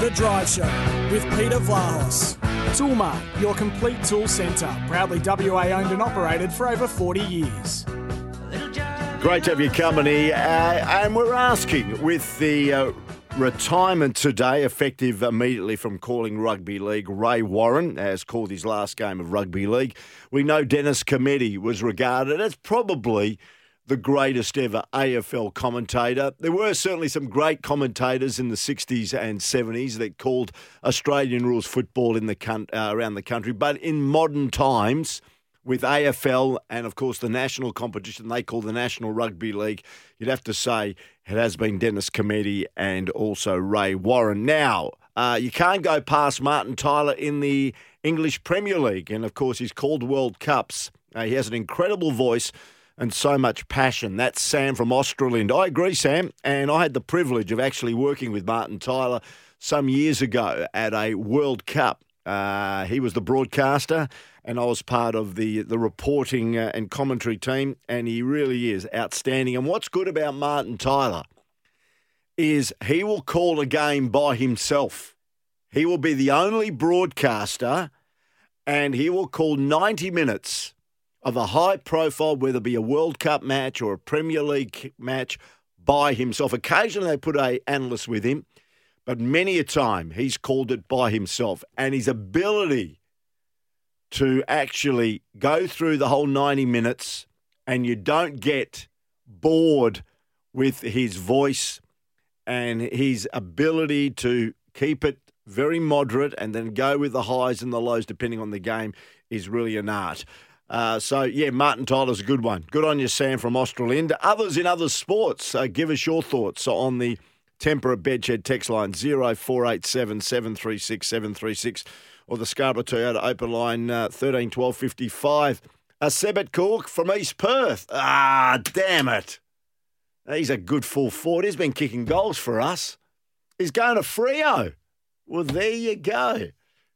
The Drive Show with Peter Vlahos. Toolmart, your complete tool centre. Proudly WA owned and operated for over 40 years. Great to have your company. Uh, and we're asking with the uh, retirement today, effective immediately from calling rugby league, Ray Warren has called his last game of rugby league. We know Dennis Cometti was regarded as probably the greatest ever AFL commentator. There were certainly some great commentators in the 60s and 70s that called Australian rules football in the uh, around the country, but in modern times, with AFL and, of course, the national competition they call the National Rugby League, you'd have to say it has been Dennis Cometti and also Ray Warren. Now, uh, you can't go past Martin Tyler in the English Premier League, and, of course, he's called World Cups. Uh, he has an incredible voice and so much passion. That's Sam from Australind. I agree, Sam, and I had the privilege of actually working with Martin Tyler some years ago at a World Cup. Uh, he was the broadcaster, and I was part of the the reporting uh, and commentary team. And he really is outstanding. And what's good about Martin Tyler is he will call a game by himself. He will be the only broadcaster, and he will call ninety minutes of a high profile, whether it be a World Cup match or a Premier League match, by himself. Occasionally they put a analyst with him, but many a time he's called it by himself. And his ability to actually go through the whole 90 minutes and you don't get bored with his voice and his ability to keep it very moderate and then go with the highs and the lows depending on the game is really an art. Uh, so, yeah, Martin Tyler's a good one. Good on you, Sam from Australind. Others in other sports, uh, give us your thoughts on the Tempur Bedshed text line 0487 736 736 or the Scarborough Toyota open line uh, 13 12 55. Uh, Sebit Kuek from East Perth. Ah, damn it. He's a good full forward. He's been kicking goals for us. He's going to Freo. Well, there you go.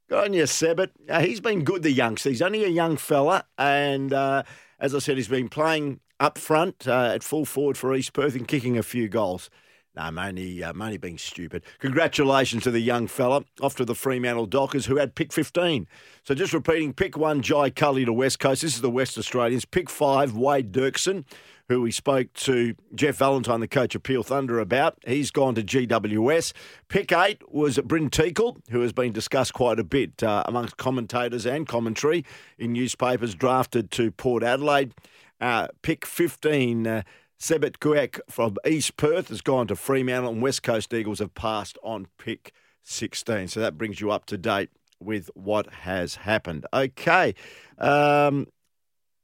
Good on you, Sebit. Uh, he's been good, the youngster. He's only a young fella, and uh, as I said, he's been playing up front uh, at full forward for East Perth and kicking a few goals. No, I'm only, I'm only being stupid. Congratulations to the young fella off to the Fremantle Dockers who had pick 15. So just repeating, pick one, Jai Culley to West Coast. This is the West Australians. Pick five, Wade Derksen who we spoke to Geoff Valentine, the coach of Peel Thunder, about. He's gone to GWS. Pick eight was Bryn Teakle, who has been discussed quite a bit uh, amongst commentators and commentary in newspapers, drafted to Port Adelaide. Uh, pick 15, uh, Sebit Kuek from East Perth has gone to Fremantle, and West Coast Eagles have passed on pick 16. So that brings you up to date with what has happened. Okay. Um,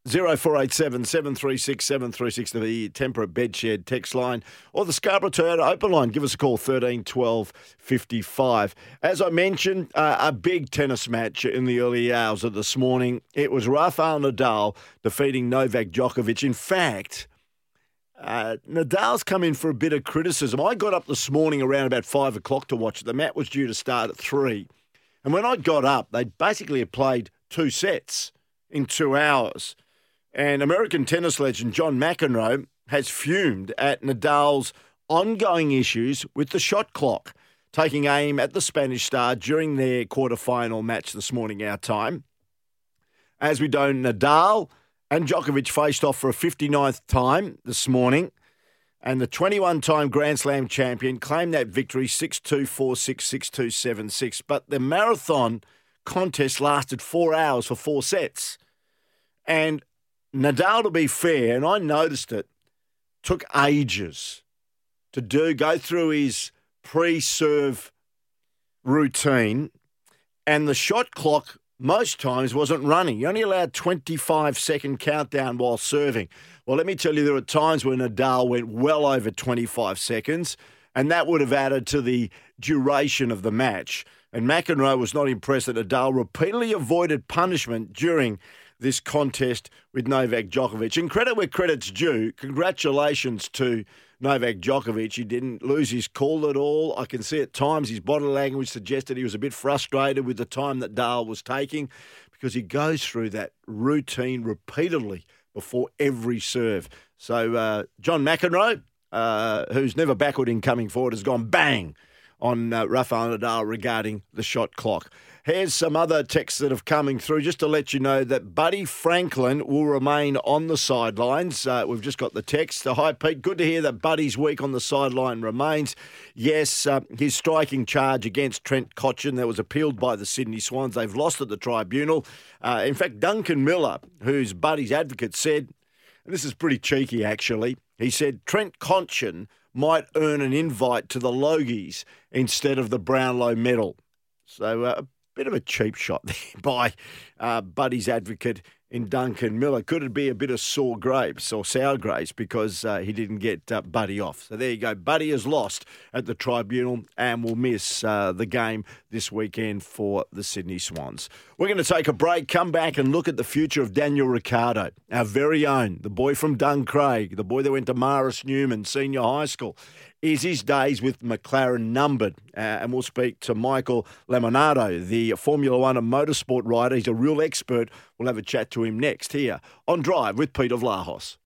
0487 736 736 the Tempur Bedshed text line or the Scarborough Toyota open line. Give us a call 13 12 55. As I mentioned, uh, a big tennis match in the early hours of this morning. It was Rafael Nadal defeating Novak Djokovic. In fact, uh, Nadal's come in for a bit of criticism. I got up this morning around about five o'clock to watch it. The match was due to start at three. And when I got up, they basically had played two sets in two hours. And American tennis legend John McEnroe has fumed at Nadal's ongoing issues with the shot clock, taking aim at the Spanish star during their quarter-final match this morning, our time. As we know, Nadal and Djokovic faced off for a 59th time this morning, and the 21 time Grand Slam champion claimed that victory 6 2 4 6 6 2 7 6. But the marathon contest lasted four hours for four sets. And Nadal, to be fair, and I noticed it, took ages to do go through his pre-serve routine, and the shot clock most times wasn't running. You only allowed 25 second countdown while serving. Well, let me tell you, there were times when Nadal went well over 25 seconds, and that would have added to the duration of the match. And McEnroe was not impressed that Nadal repeatedly avoided punishment during this contest with Novak Djokovic. And credit where credit's due. Congratulations to Novak Djokovic. He didn't lose his cool at all. I can see at times his body language suggested he was a bit frustrated with the time that Dale was taking because he goes through that routine repeatedly before every serve. So uh, John McEnroe, uh, who's never backward in coming forward, has gone bang on uh, Rafael Nadal regarding the shot clock. Here's some other texts that have coming through just to let you know that Buddy Franklin will remain on the sidelines. Uh, we've just got the text. Uh, Hi, Pete. Good to hear that Buddy's week on the sideline remains. Yes, uh, his striking charge against Trent Cotchin that was appealed by the Sydney Swans. They've lost at the tribunal. Uh, in fact, Duncan Miller, who's Buddy's advocate, said, and this is pretty cheeky actually, he said Trent Cotchin might earn an invite to the Logies instead of the Brownlow medal. So uh, Bit of a cheap shot there by uh, Buddy's advocate in Duncan Miller. Could it be a bit of sour grapes or sour grapes because uh, he didn't get uh, Buddy off? So there you go. Buddy is lost at the tribunal and will miss uh, the game this weekend for the Sydney Swans. We're going to take a break, come back and look at the future of Daniel Ricciardo, our very own, the boy from Duncraig, the boy that went to Maris Newman Senior High School is his days with McLaren numbered? Uh, and we'll speak to Michael Lamonato, the Formula One and motorsport rider. He's a real expert. We'll have a chat to him next here on Drive with Peter Vlahos.